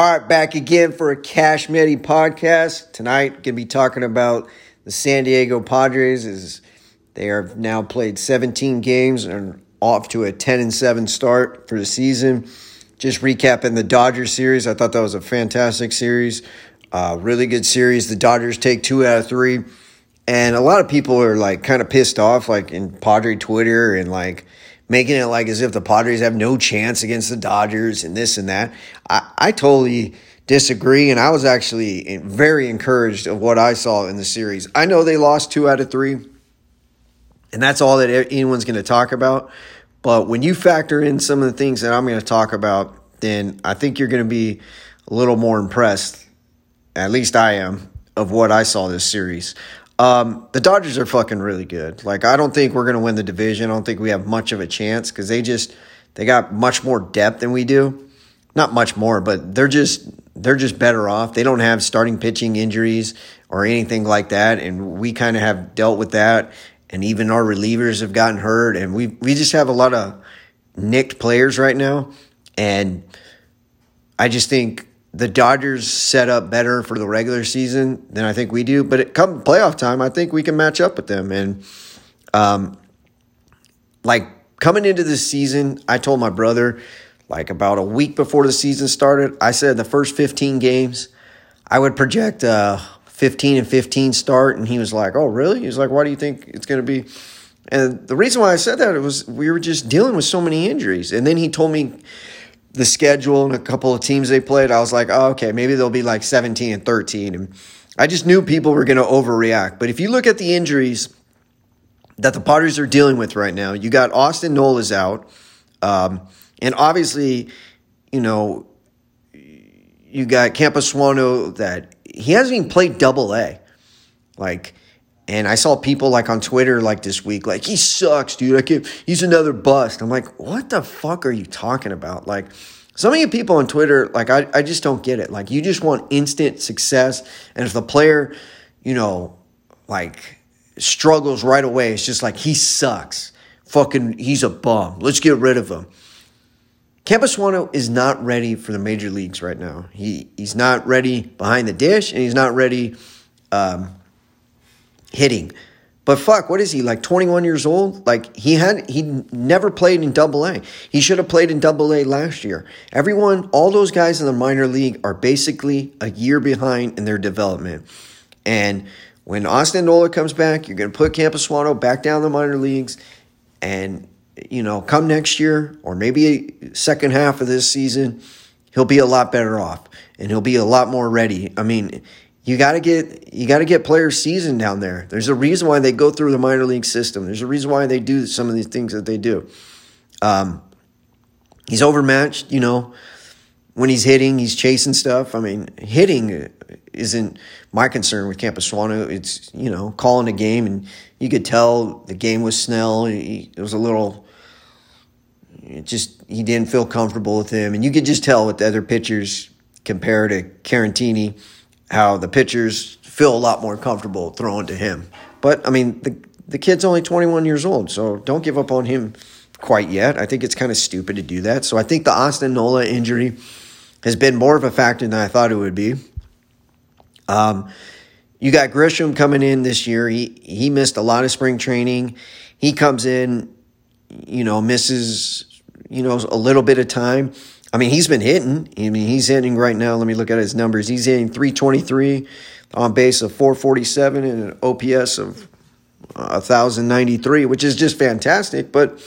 All right, back again for a Cash Medi podcast. Tonight, going to be talking about the San Diego Padres as they have now played 17 games and off to a 10 and 7 start for the season. Just recapping the Dodgers series, I thought that was a fantastic series. Uh, really good series. The Dodgers take two out of three. And a lot of people are like kind of pissed off, like in Padre Twitter and like making it like as if the Padres have no chance against the Dodgers and this and that. I, I totally disagree. And I was actually very encouraged of what I saw in the series. I know they lost two out of three, and that's all that anyone's going to talk about. But when you factor in some of the things that I'm going to talk about, then I think you're going to be a little more impressed, at least I am, of what I saw this series. Um, the Dodgers are fucking really good. Like I don't think we're gonna win the division. I don't think we have much of a chance because they just they got much more depth than we do. Not much more, but they're just they're just better off. They don't have starting pitching injuries or anything like that, and we kind of have dealt with that. And even our relievers have gotten hurt, and we we just have a lot of nicked players right now. And I just think the Dodgers set up better for the regular season than I think we do. But come playoff time, I think we can match up with them. And um, like coming into this season, I told my brother like about a week before the season started, I said the first 15 games, I would project a 15 and 15 start. And he was like, "Oh, really?" He was like, "Why do you think it's going to be?" And the reason why I said that it was we were just dealing with so many injuries. And then he told me the schedule and a couple of teams they played, I was like, oh, okay, maybe they'll be like 17 and 13. And I just knew people were going to overreact. But if you look at the injuries that the Padres are dealing with right now, you got Austin Nola's out. Um, and obviously, you know, you got Campusano that he hasn't even played double A. Like, and I saw people like on Twitter like this week, like, he sucks, dude. I can't, he's another bust. I'm like, what the fuck are you talking about? Like, some of you people on Twitter, like, I, I just don't get it. Like, you just want instant success. And if the player, you know, like, struggles right away, it's just like, he sucks. Fucking, he's a bum. Let's get rid of him. Campusano is not ready for the major leagues right now. He he's not ready behind the dish, and he's not ready um, hitting. But fuck, what is he like 21 years old? Like he had he never played in double A. He should have played in double A last year. Everyone, all those guys in the minor league are basically a year behind in their development. And when Austin Nola comes back, you're going to put Campusano back down the minor leagues and you know, come next year or maybe second half of this season, he'll be a lot better off and he'll be a lot more ready. I mean, you got to get you got to get players seasoned down there. There's a reason why they go through the minor league system. There's a reason why they do some of these things that they do. Um, he's overmatched, you know. When he's hitting, he's chasing stuff. I mean, hitting isn't my concern with Campusano. It's you know calling a game, and you could tell the game was Snell. He, it was a little. It just he didn't feel comfortable with him, and you could just tell with the other pitchers compared to Caratini how the pitchers feel a lot more comfortable throwing to him. But I mean, the the kid's only 21 years old, so don't give up on him quite yet. I think it's kind of stupid to do that. So I think the Austin Nola injury has been more of a factor than I thought it would be. Um, you got Grisham coming in this year. He he missed a lot of spring training. He comes in, you know, misses, you know, a little bit of time. I mean, he's been hitting. I mean, he's hitting right now. Let me look at his numbers. He's hitting 323 on base of 447 and an OPS of uh, 1,093, which is just fantastic. But,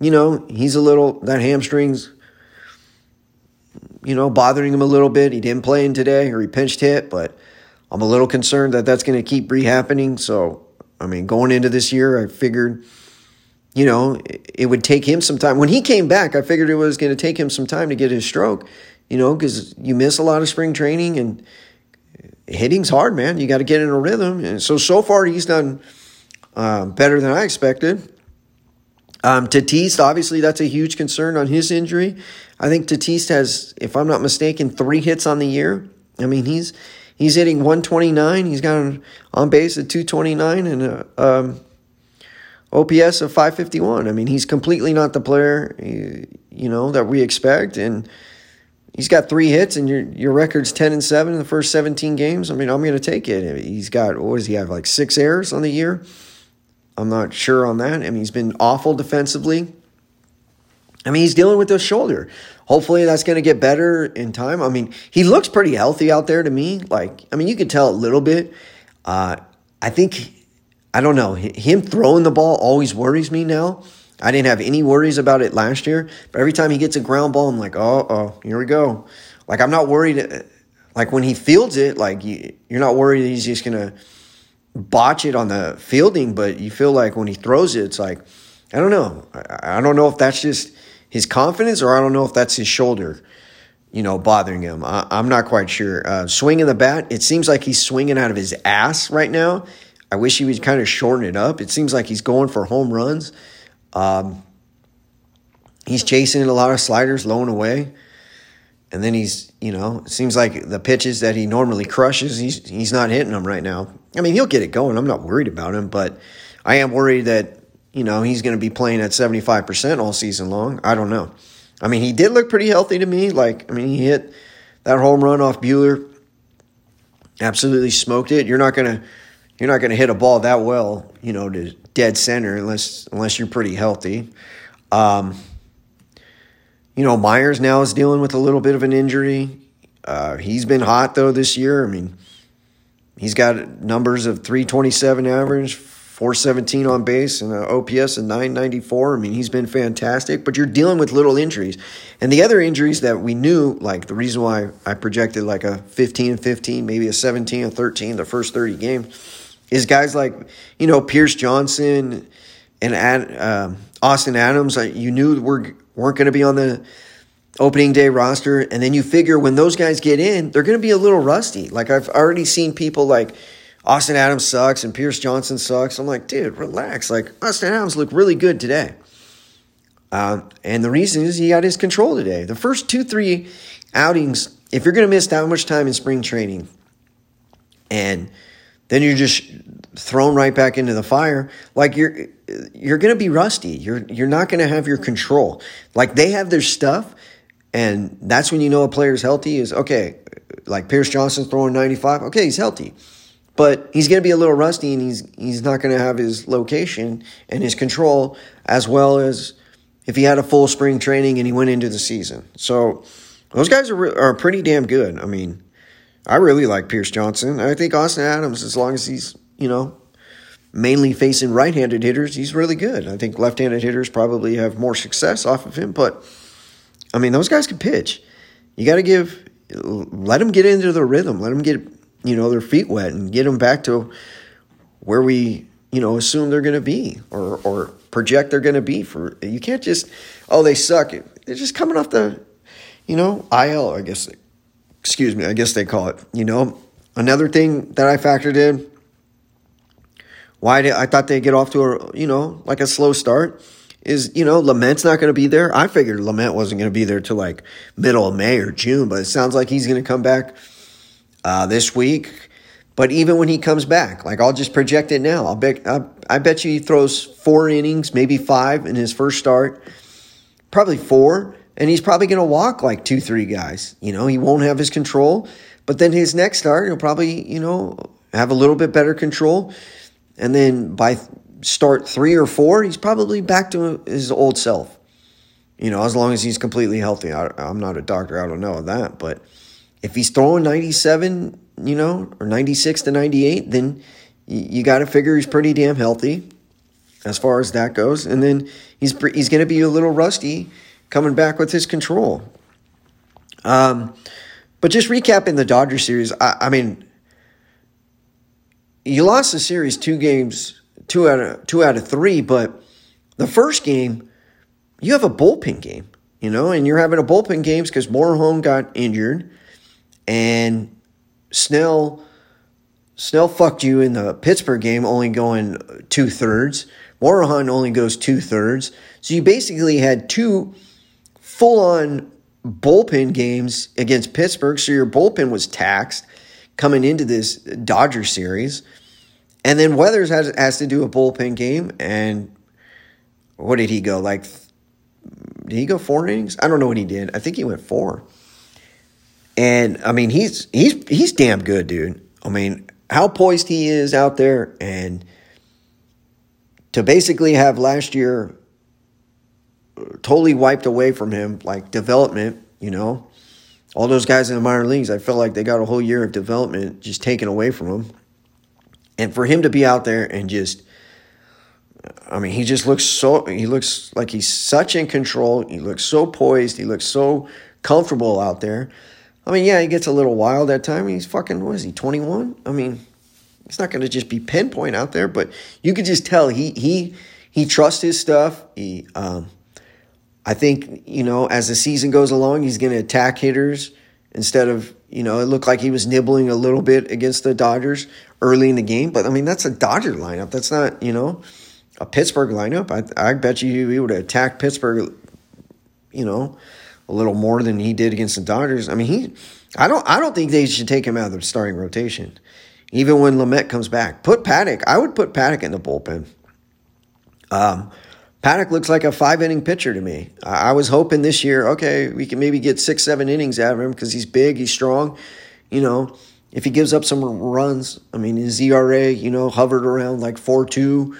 you know, he's a little, that hamstrings, you know, bothering him a little bit. He didn't play in today or he pinched hit, but I'm a little concerned that that's going to keep rehappening. So, I mean, going into this year, I figured – you know, it would take him some time. When he came back, I figured it was going to take him some time to get his stroke, you know, because you miss a lot of spring training and hitting's hard, man. You got to get in a rhythm. And so, so far, he's done uh, better than I expected. Um, Tatis, obviously, that's a huge concern on his injury. I think Tatis has, if I'm not mistaken, three hits on the year. I mean, he's he's hitting 129. He's got on base at 229 and a, um, OPS of 551. I mean, he's completely not the player, you know, that we expect. And he's got three hits, and your your record's 10 and 7 in the first 17 games. I mean, I'm going to take it. He's got, what does he have, like six errors on the year? I'm not sure on that. I mean, he's been awful defensively. I mean, he's dealing with his shoulder. Hopefully, that's going to get better in time. I mean, he looks pretty healthy out there to me. Like, I mean, you could tell a little bit. Uh, I think I don't know. Him throwing the ball always worries me now. I didn't have any worries about it last year, but every time he gets a ground ball, I'm like, oh, oh, here we go. Like I'm not worried. Uh, like when he fields it, like you, you're not worried he's just gonna botch it on the fielding, but you feel like when he throws it, it's like, I don't know. I, I don't know if that's just his confidence or I don't know if that's his shoulder, you know, bothering him. I, am not quite sure. Uh, swinging the bat, it seems like he's swinging out of his ass right now I wish he would kind of shorten it up. It seems like he's going for home runs. Um, he's chasing a lot of sliders low and away. And then he's, you know, it seems like the pitches that he normally crushes, he's he's not hitting them right now. I mean, he'll get it going. I'm not worried about him, but I am worried that, you know, he's going to be playing at 75% all season long. I don't know. I mean, he did look pretty healthy to me. Like, I mean, he hit that home run off Buehler. Absolutely smoked it. You're not going to you're not going to hit a ball that well, you know, to dead center unless unless you're pretty healthy. Um, you know, Myers now is dealing with a little bit of an injury. Uh, he's been hot though this year. I mean, he's got numbers of 327 average, 417 on base, and an OPS of 994. I mean, he's been fantastic, but you're dealing with little injuries. And the other injuries that we knew, like the reason why I projected like a 15 15, maybe a 17 or 13 the first 30 games is guys like you know Pierce Johnson and Ad, uh, Austin Adams. You knew were weren't going to be on the opening day roster, and then you figure when those guys get in, they're going to be a little rusty. Like I've already seen people like. Austin Adams sucks and Pierce Johnson sucks. I'm like, dude, relax. Like, Austin Adams looked really good today. Uh, and the reason is he got his control today. The first two, three outings, if you're going to miss that much time in spring training and then you're just thrown right back into the fire. Like you're you're going to be rusty. You're you're not going to have your control. Like they have their stuff, and that's when you know a player's healthy. Is okay. Like Pierce Johnson throwing 95. Okay, he's healthy, but he's going to be a little rusty, and he's he's not going to have his location and his control as well as if he had a full spring training and he went into the season. So those guys are are pretty damn good. I mean I really like Pierce Johnson. I think Austin Adams, as long as he's, you know, mainly facing right handed hitters, he's really good. I think left handed hitters probably have more success off of him, but I mean, those guys can pitch. You got to give, let them get into the rhythm, let them get, you know, their feet wet and get them back to where we, you know, assume they're going to be or, or project they're going to be for, you can't just, oh, they suck. They're just coming off the, you know, IL, I guess excuse me, I guess they call it. You know, another thing that I factored in, why did I thought they'd get off to a you know like a slow start is you know Lamet's not going to be there. I figured Lamet wasn't going to be there till like middle of May or June, but it sounds like he's going to come back uh, this week. But even when he comes back, like I'll just project it now. I'll bet I, I bet you he throws four innings, maybe five in his first start, probably four and he's probably going to walk like two, three guys. You know, he won't have his control, but then his next start, he'll probably, you know, have a little bit better control. And then by start three or four, he's probably back to his old self. You know, as long as he's completely healthy. I, am not a doctor, I don't know that. But if he's throwing 97, you know, or 96 to 98, then you, you got to figure he's pretty damn healthy as far as that goes. And then he's, he's going to be a little rusty coming back with his control. Um, but just recapping the Dodger series, I, I mean, you lost the series two games, two out of two out of three, but the first game, you have a bullpen game, you know, and you're having a bullpen games because Morejon got injured, and Snell Snell fucked you in the Pittsburgh game, only going two thirds. Morejon only goes two thirds, so you basically had two full on bullpen games against Pittsburgh. So your bullpen was taxed coming into this Dodger series. And then Weathers has, has to do a bullpen game. And what did he go? Like, did he go four innings? I don't know what he did. I think he went four. And I mean, he's he's he's damn good, dude. I mean, how poised he is out there, and to basically have last year totally wiped away from him, like development, you know. All those guys in the minor leagues, I felt like they got a whole year of development just taken away from them. And for him to be out there and just I mean, he just looks so he looks like he's such in control. He looks so poised. He looks so comfortable out there. I mean, yeah, he gets a little wild at time. He's fucking what is he, 21? I mean, he's not going to just be pinpoint out there, but you could just tell he he he trusts his stuff. He um I think, you know, as the season goes along, he's going to attack hitters instead of, you know, it looked like he was nibbling a little bit against the Dodgers early in the game. But I mean, that's a Dodger lineup. That's not, you know, a Pittsburgh lineup. I, I bet you he would have attacked Pittsburgh, you know, a little more than he did against the Dodgers. I mean, he, I don't, I don't think they should take him out of the starting rotation, even when Lamet comes back. Put Paddack. I would put Paddack in the bullpen. Um, Paddack looks like a five inning pitcher to me. I was hoping this year, okay, we can maybe get six, seven innings out of him because he's big, he's strong. You know, if he gives up some runs, I mean, his ERA, you know, hovered around like 4 2,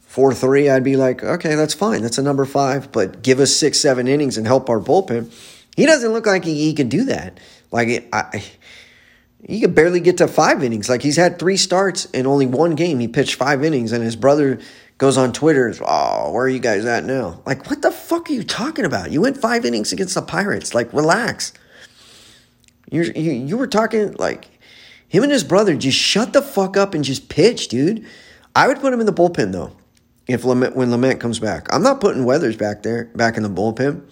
4 3, I'd be like, okay, that's fine. That's a number five, but give us six, seven innings and help our bullpen. He doesn't look like he, he can do that. Like, I, he could barely get to five innings. Like, he's had three starts in only one game. He pitched five innings, and his brother goes on Twitter, and oh, where are you guys at now? Like, what the fuck are you talking about? You went five innings against the Pirates. Like, relax. You're, you you were talking like him and his brother just shut the fuck up and just pitch, dude. I would put him in the bullpen though. If Lamet, when Lamet comes back, I'm not putting Weathers back there, back in the bullpen.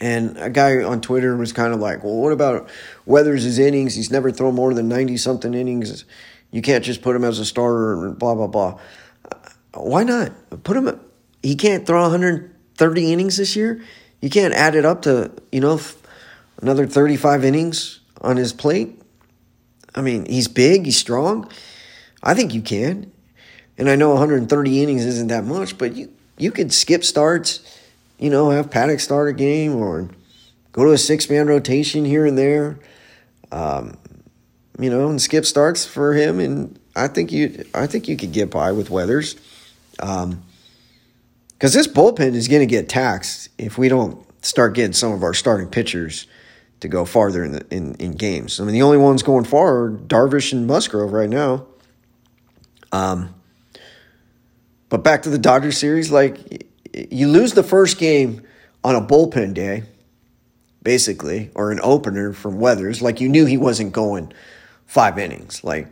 And a guy on Twitter was kind of like, "Well, what about Weathers' innings? He's never thrown more than ninety something innings. You can't just put him as a starter." Blah blah blah. Why not? Put him. He can't throw 130 innings this year. You can't add it up to you know another 35 innings on his plate. I mean, he's big, he's strong. I think you can. And I know 130 innings isn't that much, but you you could skip starts, you know, have Paddack start a game or go to a six man rotation here and there. Um, you know, and skip starts for him and I think you I think you could get by with Weathers. Um, because this bullpen is going to get taxed if we don't start getting some of our starting pitchers to go farther in, the, in in games. I mean, the only ones going far are Darvish and Musgrove right now. Um, but back to the Dodgers series, like you lose the first game on a bullpen day, basically, or an opener from Weathers. Like you knew he wasn't going five innings. Like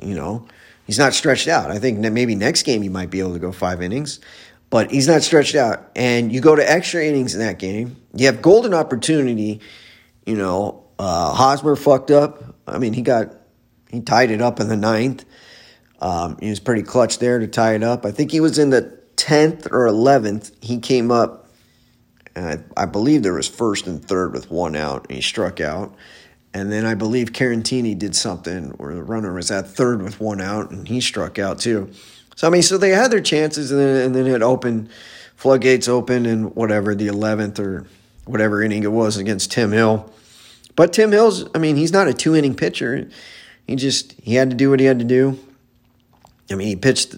you know, He's not stretched out. I think maybe next game you might be able to go five innings, but he's not stretched out. And you go to extra innings in that game. You have golden opportunity. You know, uh, Hosmer fucked up. I mean, he got he tied it up in the ninth. Um, he was pretty clutch there to tie it up. I think he was in the tenth or eleventh. He came up. I, I believe there was first and third with one out, and he struck out. And then I believe Caratini did something where the runner was at third with one out and he struck out too. So, I mean, so they had their chances and then, and then it opened, floodgates open and whatever, the 11th or whatever inning it was against Tim Hill. But Tim Hill's, I mean, he's not a two inning pitcher. He just, he had to do what he had to do. I mean, he pitched,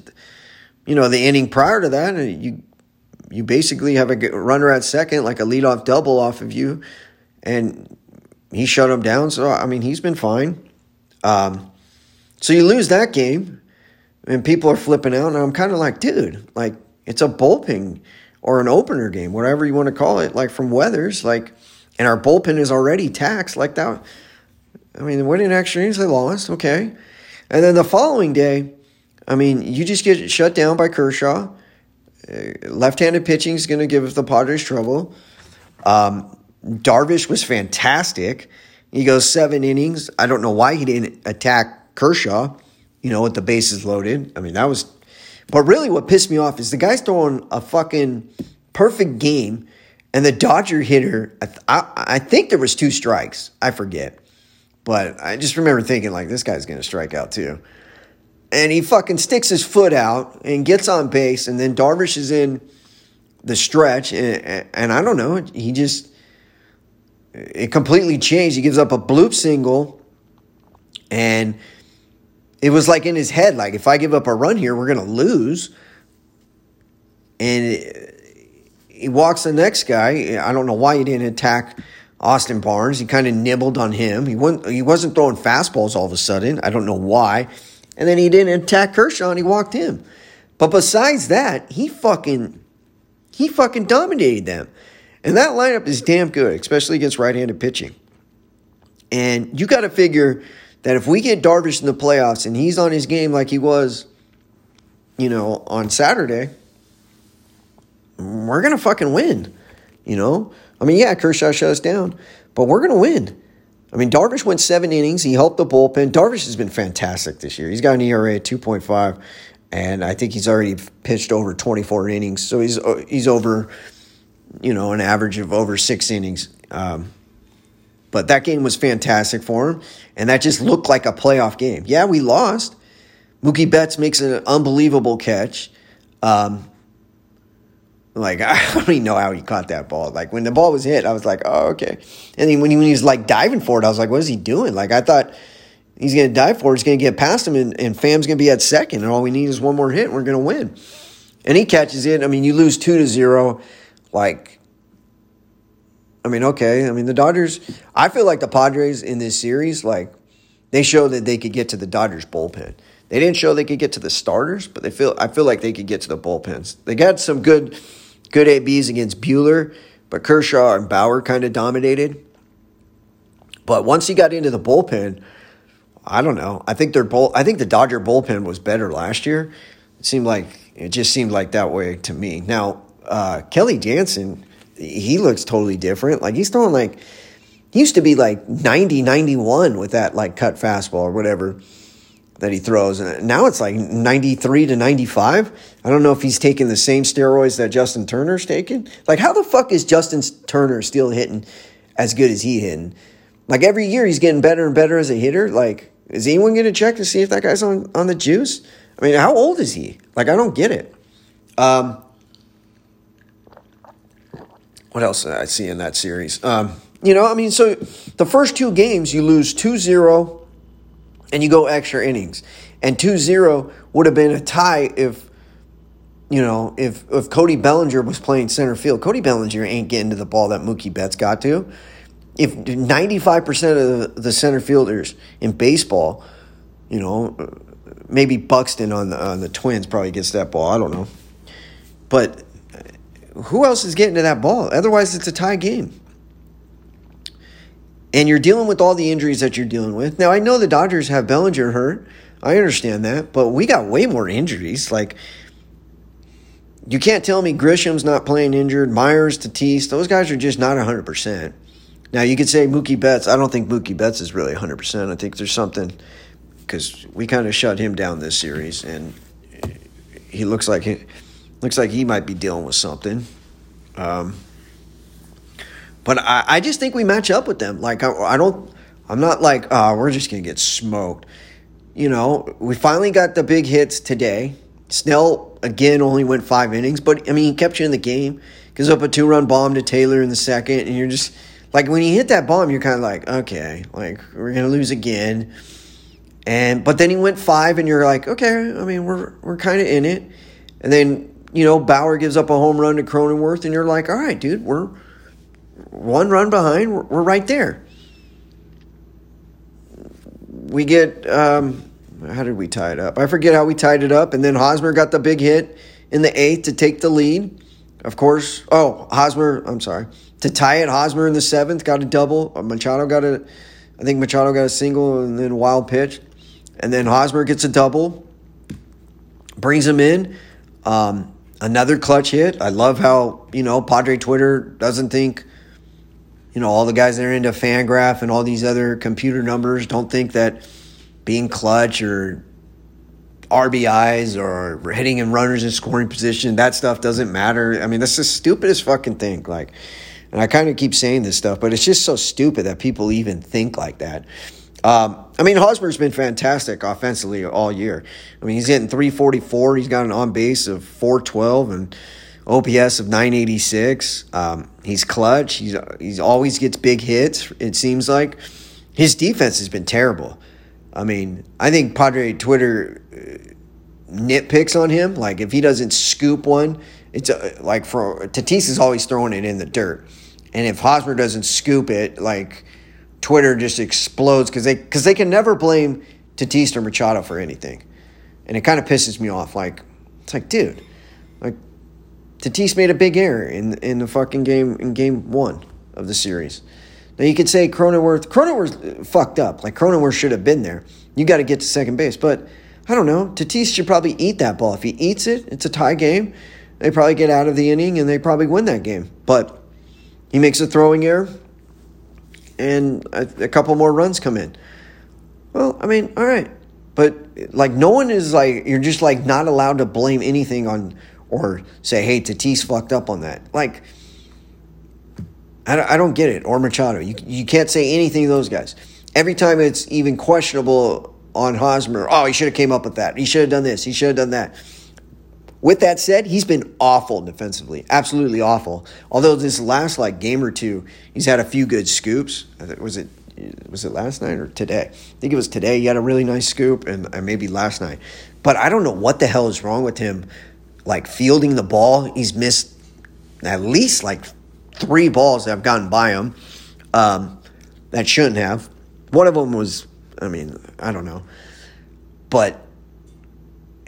you know, the inning prior to that, and you, you basically have a runner at second, like a leadoff double off of you. And he shut him down. So I mean, he's been fine. Um, so you lose that game, and people are flipping out, and I'm kind of like, dude, like it's a bullpen or an opener game, whatever you want to call it, like from Weathers, like, and our bullpen is already taxed like that. I mean, winning extra innings, they lost, okay, and then the following day, I mean, you just get shut down by Kershaw. Uh, left-handed pitching is going to give the Padres trouble. Um, Darvish was fantastic. He goes seven innings. I don't know why he didn't attack Kershaw, you know, with the bases loaded. I mean, that was. But really, what pissed me off is the guy's throwing a fucking perfect game, and the Dodger hitter. I, I, I think there was two strikes. I forget, but I just remember thinking like this guy's going to strike out too. and he fucking sticks his foot out and gets on base, and then Darvish is in the stretch, and, and I don't know, he just it completely changed. He gives up a bloop single, and it was like in his head, like if I give up a run here, we're gonna lose. And he walks the next guy. I don't know why he didn't attack Austin Barnes. He kind of nibbled on him. He wasn't he wasn't throwing fastballs all of a sudden. I don't know why. And then he didn't attack Kershaw and he walked him. But besides that, he fucking he fucking dominated them. And that lineup is damn good, especially against right-handed pitching. And you got to figure that if we get Darvish in the playoffs and he's on his game like he was, you know, on Saturday, we're gonna fucking win. You know, I mean, yeah, Kershaw shut us down, but we're gonna win. I mean, Darvish went seven innings. He helped the bullpen. Darvish has been fantastic this year. He's got an ERA at two point five, and I think he's already pitched over twenty four innings. So he's uh, he's over, you know, an average of over six innings. Um, but that game was fantastic for him, and that just looked like a playoff game. Yeah, we lost. Mookie Betts makes an unbelievable catch. Um, like I don't even know how he caught that ball. Like when the ball was hit, I was like, oh okay. And then when he, when he was like diving for it, I was like, what is he doing? Like I thought he's gonna dive for it, he's gonna get past him, and, and Pham's gonna be at second, and all we need is one more hit, and we're gonna win. And he catches it. I mean, you lose two to zero. Like, I mean, okay. I mean, the Dodgers. I feel like the Padres in this series, like, they show that they could get to the Dodgers bullpen. They didn't show they could get to the starters, but they feel. I feel like they could get to the bullpens. They got some good good ABs against Buehler, but Kershaw and Bauer kind of dominated. But once he got into the bullpen, I don't know. I think their bull. I think the Dodger bullpen was better last year. It seemed like it just seemed like that way to me. Now uh, Kenley Jansen, he looks totally different. Like he's throwing like he used to be like 90, 91 with that like cut fastball or whatever that he throws. And now it's like 93 to 95. I don't know if he's taking the same steroids that Justin Turner's taking. Like, how the fuck is Justin Turner still hitting as good as he hitting? Like, every year he's getting better and better as a hitter. Like, is anyone going to check to see if that guy's on, on the juice? I mean, how old is he? Like, I don't get it. Um, what else did I see in that series? Um, you know, I mean, so the first two games you lose 2 0 and you go extra innings. And 2-0 would have been a tie if you know, if if Cody Bellinger was playing center field, Cody Bellinger ain't getting to the ball that Mookie Betts got to. If 95% of the center fielders in baseball, you know, maybe Buxton on the on the Twins probably gets that ball, I don't know. But who else is getting to that ball? Otherwise it's a tie game and you're dealing with all the injuries that you're dealing with. Now, I know the Dodgers have Bellinger hurt. I understand that, but we got way more injuries. Like, you can't tell me Grisham's not playing injured, Myers, Tatis, those guys are just not 100%. Now, you could say Mookie Betts. I don't think Mookie Betts is really 100%. I think there's something because we kind of shut him down this series, and he looks like he looks like he might be dealing with something. Um, but I, I just think we match up with them. Like, I, I don't, I'm not like, oh, we're just going to get smoked. You know, we finally got the big hits today. Snell, again, only went five innings, but I mean, he kept you in the game. Gives up a two run bomb to Taylor in the second, and you're just, like, when you hit that bomb, you're kind of like, okay, like, we're going to lose again. And, but then he went five, and you're like, okay, I mean, we're, we're kind of in it. And then, you know, Bauer gives up a home run to Cronenworth, and you're like, all right, dude, we're, one run behind, we're, we're right there. We get, um, how did we tie it up? I forget how we tied it up. And then Hosmer got the big hit in the eighth to take the lead. Of course, oh, Hosmer, I'm sorry. To tie it, Hosmer in the seventh got a double. Uh, Machado got a, I think Machado got a single and then wild pitch. And then Hosmer gets a double, brings him in. Um, another clutch hit. I love how, you know, Padre Twitter doesn't think you know, all the guys that are into Fangraph and all these other computer numbers don't think that being clutch or RBIs or hitting and runners in scoring position, that stuff doesn't matter. I mean, that's the stupidest fucking thing. Like, and I kind of keep saying this stuff, but it's just so stupid that people even think like that. Um, I mean, Hosmer's been fantastic offensively all year. I mean, he's hitting 344. He's got an on base of 412 and OPS of 986. Um, he's clutch. He's he's always gets big hits. It seems like his defense has been terrible. I mean, I think Padre Twitter uh, nitpicks on him. Like if he doesn't scoop one, it's uh, like for Tatis is always throwing it in the dirt, and if Hosmer doesn't scoop it, like Twitter just explodes because they because they can never blame Tatis or Machado for anything, and it kind of pisses me off. Like it's like, dude, like Tatis made a big error in in the fucking game in game one of the series. Now you could say Cronenworth Cronenworth uh, fucked up. Like Cronenworth should have been there. You got to get to second base, but I don't know. Tatis should probably eat that ball. If he eats it, it's a tie game. They probably get out of the inning and they probably win that game. But he makes a throwing error and a, a couple more runs come in. Well, I mean, all right. But like no one is like you're just like not allowed to blame anything on or say, hey, Tatis fucked up on that. Like I don't, I don't get it. Or Machado. You you can't say anything to those guys. Every time it's even questionable on Hosmer, oh, he should have came up with that. He should have done this. He should have done that. With that said, he's been awful defensively, absolutely awful. Although this last like game or two, he's had a few good scoops. Was it was it last night or today? I think it was today. He had a really nice scoop, and maybe last night. But I don't know what the hell is wrong with him. Like fielding the ball, he's missed at least like three balls that have gotten by him um, that shouldn't have. One of them was, I mean, I don't know, but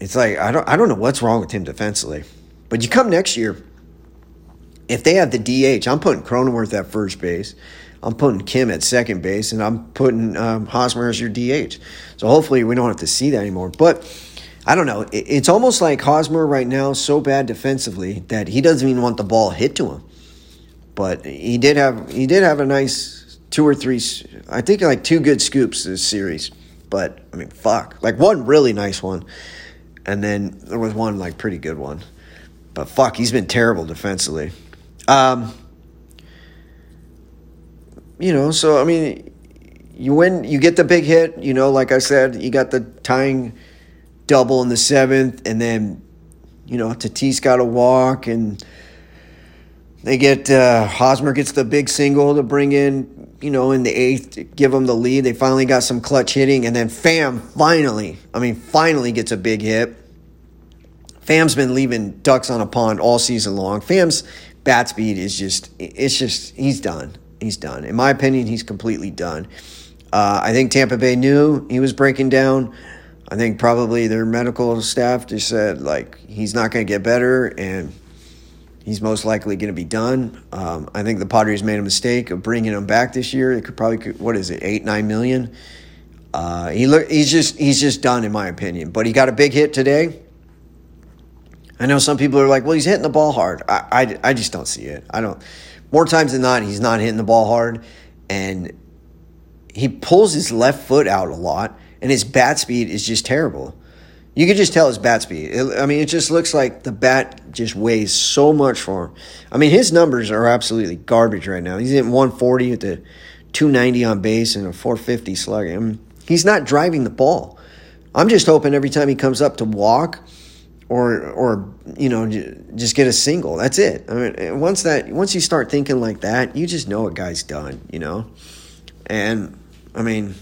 it's like I don't I don't know what's wrong with him defensively. But you come next year, if they have the DH, I'm putting Cronenworth at first base. I'm putting Kim at second base, and I'm putting um, Hosmer as your DH. So hopefully we don't have to see that anymore. But I don't know. It's almost like Hosmer right now so bad defensively that he doesn't even want the ball hit to him. But he did have he did have a nice two or three. I think like two good scoops this series. But I mean, fuck, like one really nice one and then there was one like pretty good one. But fuck, he's been terrible defensively. Um, you know, so I mean, you win, you get the big hit. You know, like I said, you got the tying double in the seventh, and then you know Tatis got a walk, and they get uh, Hosmer gets the big single to bring in. You know, in the eighth, give them the lead. They finally got some clutch hitting, and then Pham finally, I mean, finally gets a big hit. Pham's been leaving ducks on a pond all season long. Pham's bat speed is just, it's just, he's done. He's done. In my opinion, he's completely done. Uh, I think Tampa Bay knew he was breaking down. I think probably their medical staff just said, like, he's not going to get better and he's most likely going to be done. Um, I think the Padres made a mistake of bringing him back this year. It could probably, what is it, eight, nine million? Uh, he look, he's just, he's just done, in my opinion. But he got a big hit today. I know some people are like, well, he's hitting the ball hard. I, I, I just don't see it. I don't. More times than not, he's not hitting the ball hard, and he pulls his left foot out a lot, and his bat speed is just terrible. You can just tell his bat speed. It, I mean, it just looks like the bat just weighs so much for him. I mean, his numbers are absolutely garbage right now. He's hitting 140 at the 290 on base and a 450 slug. I mean, he's not driving the ball. I'm just hoping every time he comes up to walk – or or you know just get a single. That's it. I mean, once that once you start thinking like that, you just know a guy's done. You know, and I mean,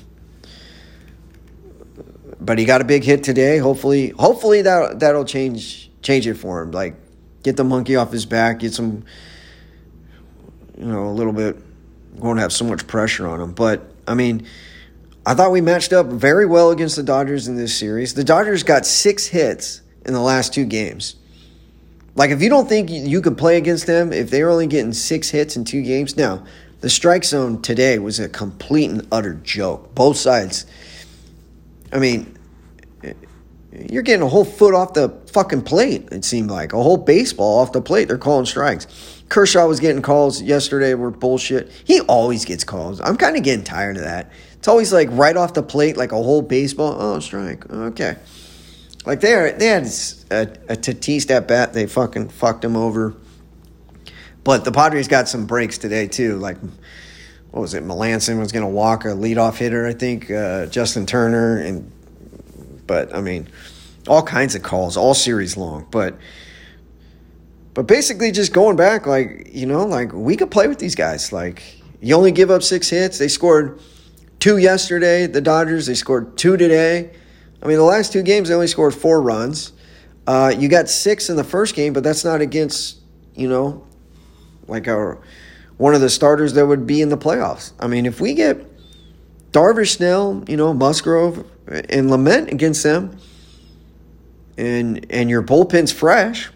but he got a big hit today. Hopefully, hopefully that that'll change change it for him. Like get the monkey off his back, get some, you know, a little bit. Won't have so much pressure on him, but I mean. I thought we matched up very well against the Dodgers in this series. The Dodgers got six hits in the last two games. Like, if you don't think you could play against them, if they were only getting six hits in two games, now, the strike zone today was a complete and utter joke. Both sides. I mean, you're getting a whole foot off the fucking plate, it seemed like. A whole baseball off the plate. They're calling strikes. Kershaw was getting calls yesterday were bullshit. He always gets calls. I'm kind of getting tired of that. It's always like right off the plate, like a whole baseball. Oh, strike. Okay. Like they are, they had a, a Tatis at bat. They fucking fucked him over. But the Padres got some breaks today too. Like what was it? Melancon was going to walk a leadoff hitter, I think. Uh, Justin Turner and, but I mean, all kinds of calls, all series long. But, but basically, just going back, like you know, like we could play with these guys. Like you only give up six hits. They scored two yesterday. The Dodgers. They scored two today. I mean, the last two games they only scored four runs. Uh, you got six in the first game, but that's not against you know, like our one of the starters that would be in the playoffs. I mean, if we get Darvish, Snell, you know, Musgrove, and Lamet against them, and and your bullpen's fresh,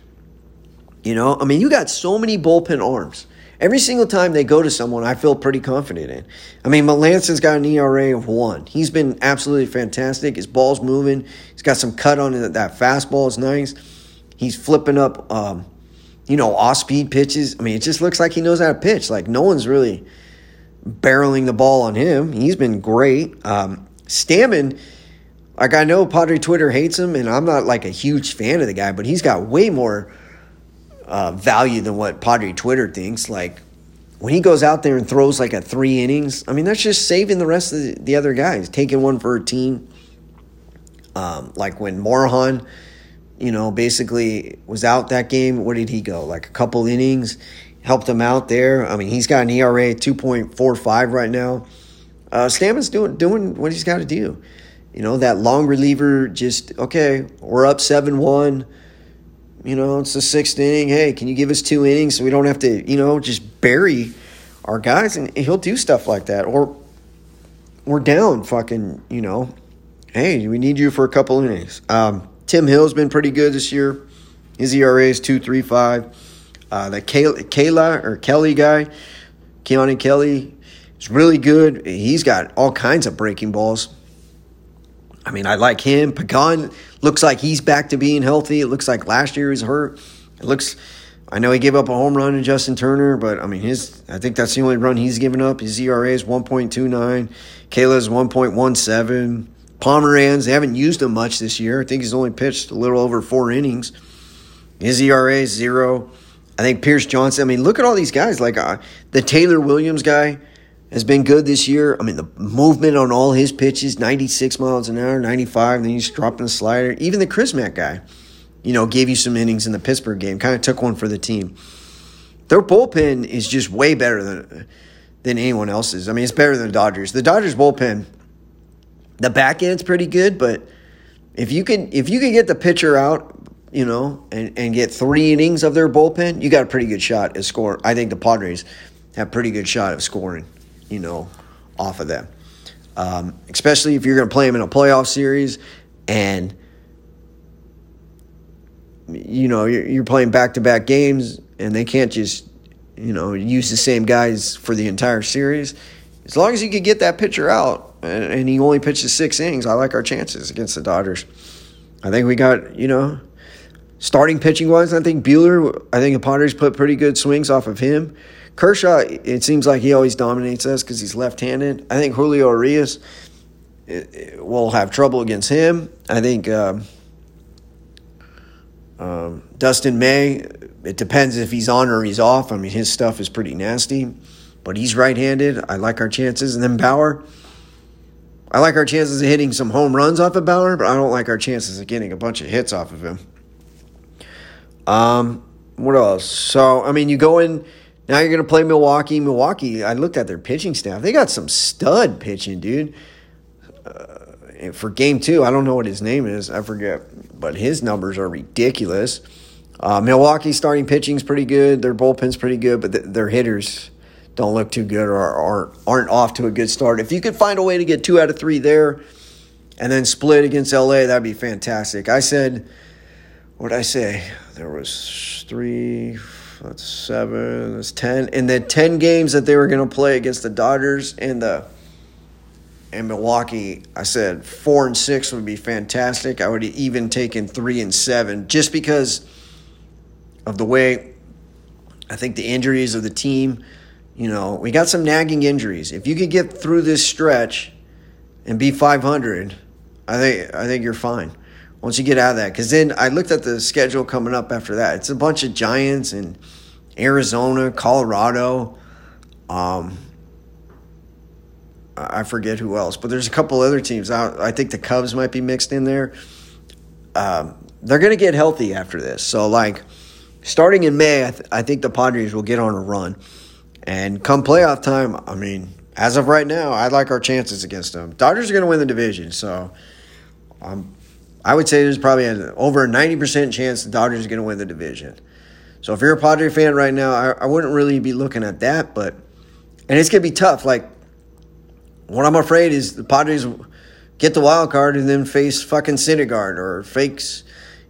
you know, I mean, you got so many bullpen arms. Every single time they go to someone, I feel pretty confident in. I mean, Melancon's got an ERA of one. He's been absolutely fantastic. His ball's moving. He's got some cut on it. That fastball is nice. He's flipping up um, you know, off speed pitches. I mean, it just looks like he knows how to pitch. Like no one's really barreling the ball on him. He's been great. Um, Stammen, like I know Padre Twitter hates him, and I'm not like a huge fan of the guy, but he's got way more uh, value than what Padre Twitter thinks. Like when he goes out there and throws like a three innings, I mean that's just saving the rest of the, the other guys, taking one for a team. Um, like when Morejon you know, basically was out that game. Where did he go? Like a couple innings, helped him out there. I mean, he's got an ERA 2.45 right now. Uh, Stammen's doing doing what he's got to do. You know, that long reliever just okay, we're up 7-1. You know, it's the sixth inning. Hey, can you give us two innings so we don't have to, you know, just bury our guys and he'll do stuff like that. Or we're down fucking, you know, hey, we need you for a couple innings. Um, Tim Hill's been pretty good this year. His ERA is 2.35. Uh, the Kela or Kelly guy, Keone Kelly, is really good. He's got all kinds of breaking balls. I mean, I like him. Pagan looks like he's back to being healthy. It looks like last year he was hurt. It looks. I know he gave up a home run to Justin Turner, but I mean his. I think that's the only run he's given up. His ERA is one point two nine. Kela's one point one seven. Pomeranz, they haven't used him much this year. I think he's only pitched a little over four innings. His ERA is zero. I think Pierce Johnson. I mean, look at all these guys. Like uh, the Taylor Williams guy has been good this year. I mean, the movement on all his pitches 96 miles an hour, 95, then he's dropping a slider. Even the Crismatt guy, you know, gave you some innings in the Pittsburgh game, kind of took one for the team. Their bullpen is just way better than, than anyone else's. I mean, it's better than the Dodgers. The Dodgers bullpen the back end's pretty good, but if you can if you can get the pitcher out, you know, and, and get three innings of their bullpen, you got a pretty good shot at score. I think the Padres have pretty good shot of scoring, you know, off of them. Um, especially if you're going to play them in a playoff series and you know you're, you're playing back-to-back games and they can't just you know use the same guys for the entire series as long as you can get that pitcher out and, he only pitches six innings, I like our chances against the Dodgers. I think we got, you know, starting pitching wise, I think Buehler. I think the Padres put pretty good swings off of him. Kershaw, it seems like he always dominates us because he's left handed. I think Julio Urias will have trouble against him. I think um, um, Dustin May, it depends if he's on or he's off. I mean, his stuff is pretty nasty but he's right handed. I like our chances. And then Bauer, I like our chances of hitting some home runs off of Bauer, but I don't like our chances of getting a bunch of hits off of him. Um, what else? So, I mean, you go in. Now you're going to play Milwaukee. Milwaukee, I looked at their pitching staff. They got some stud pitching, dude. Uh, for game two, I don't know what his name is. I forget. But his numbers are ridiculous. Uh, Milwaukee starting pitching's pretty good. Their bullpen's pretty good, but th- their hitters don't look too good or aren't, off to a good start. If you could find a way to get two out of three there and then split against LA, that'd be fantastic. I said, what did I say? There was three, that's seven, that's ten. In the ten games that they were going to play against the Dodgers and the and Milwaukee, I said four and six would be fantastic. I would have even taken three and seven just because of the way I think the injuries of the team you know, we got some nagging injuries. If you could get through this stretch and be 500, I think I think you're fine. Once you get out of that, because then I looked at the schedule coming up after that. It's a bunch of Giants and Arizona, Colorado. Um, I forget who else, but there's a couple other teams. I, I think the Cubs might be mixed in there. Um, they're going to get healthy after this. So, like, starting in May, I, th- I think the Padres will get on a run. And come playoff time, I mean, as of right now, I like our chances against them. Dodgers are going to win the division, so um, I would say there's probably an, over a 90% chance the Dodgers are going to win the division. So if you're a Padre fan right now, I, I wouldn't really be looking at that, but and it's going to be tough. Like, what I'm afraid is the Padres get the wild card and then face fucking Syndergaard or fakes,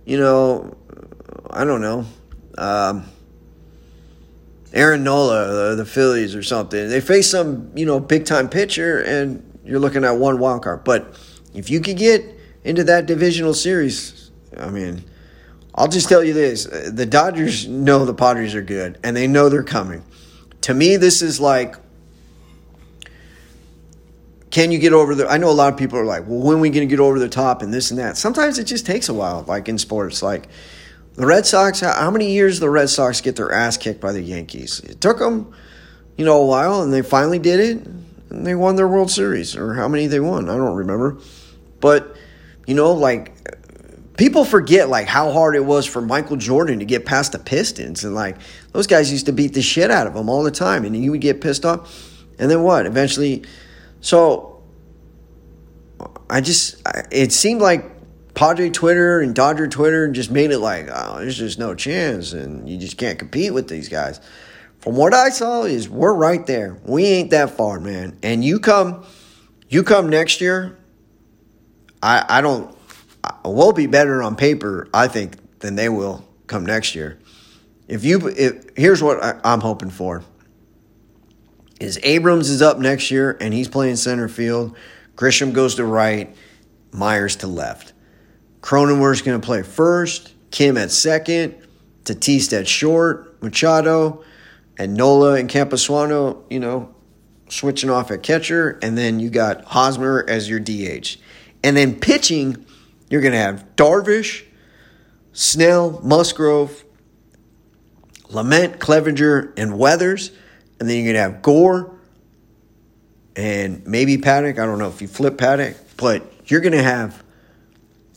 you know, I don't know, um, Aaron Nola, the, the Phillies or something. They face some, you know, big time pitcher and you're looking at one wild card. But if you could get into that divisional series, I mean, I'll just tell you this the Dodgers know the Padres are good and they know they're coming. To me, this is like, can you get over the? I know a lot of people are like, well, when are we going to get over the top and this and that? Sometimes it just takes a while, like in sports. Like the Red Sox, how many years the Red Sox get their ass kicked by the Yankees? It took them, you know, a while and they finally did it and they won their World Series or how many they won. I don't remember. But, you know, like people forget like how hard it was for Michael Jordan to get past the Pistons and like those guys used to beat the shit out of him all the time and he would get pissed off and then what eventually so I just it seemed like Padre Twitter and Dodger Twitter just made it like oh there's just no chance and you just can't compete with these guys from what I saw is we're right there we ain't that far man and you come you come next year I I don't we'll be better on paper, I think, than they will come next year. If you, if, here's what I, I'm hoping for: is Abrams is up next year and he's playing center field. Grisham goes to right, Myers to left. Cronenworth's going to play first, Kim at second, Tatis at short, Machado, and Nola and Campusano, you know, switching off at catcher, and then you got Hosmer as your DH. And then pitching, you're going to have Darvish, Snell, Musgrove, Lamet, Clevinger, and Weathers. And then you're going to have Gore and maybe Paddack. I don't know if you flip Paddack, but you're going to have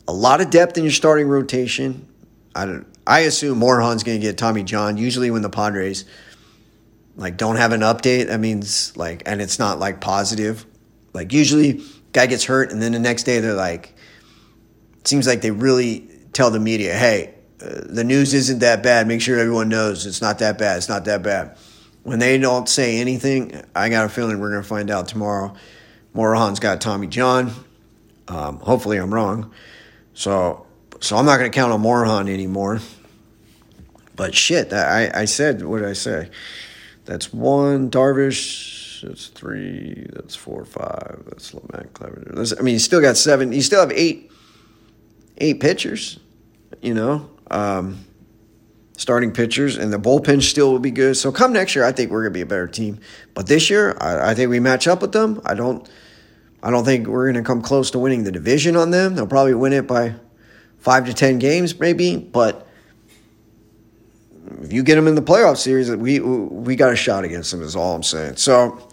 a lot of depth in your starting rotation. I don't. I assume Morejon's going to get Tommy John. Usually, when the Padres like don't have an update, that means like, and it's not like positive. Like usually, guy gets hurt, and then the next day they're like, seems like they really tell the media, hey, uh, the news isn't that bad. Make sure everyone knows it's not that bad. It's not that bad. When they don't say anything, I got a feeling we're going to find out tomorrow. Morejon's got Tommy John. Um, hopefully, I'm wrong. So, so I'm not going to count on Morejon anymore. But shit, I, I said, what did I say? That's one. Darvish, that's three. That's four, five. That's Lamet Clever. I mean, you still got seven. You still have eight eight pitchers, you know, um, starting pitchers, and the bullpen still will be good. So come next year, I think we're gonna be a better team. But this year, I, I think we match up with them. I don't, I don't think we're gonna come close to winning the division on them. They'll probably win it by five to ten games, maybe. But if you get them in the playoff series, we we got a shot against them. Is all I'm saying. So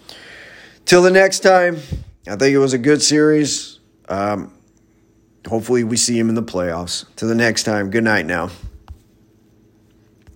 till the next time, I think it was a good series. Um, hopefully, we see him in the playoffs. Till the next time, good night now.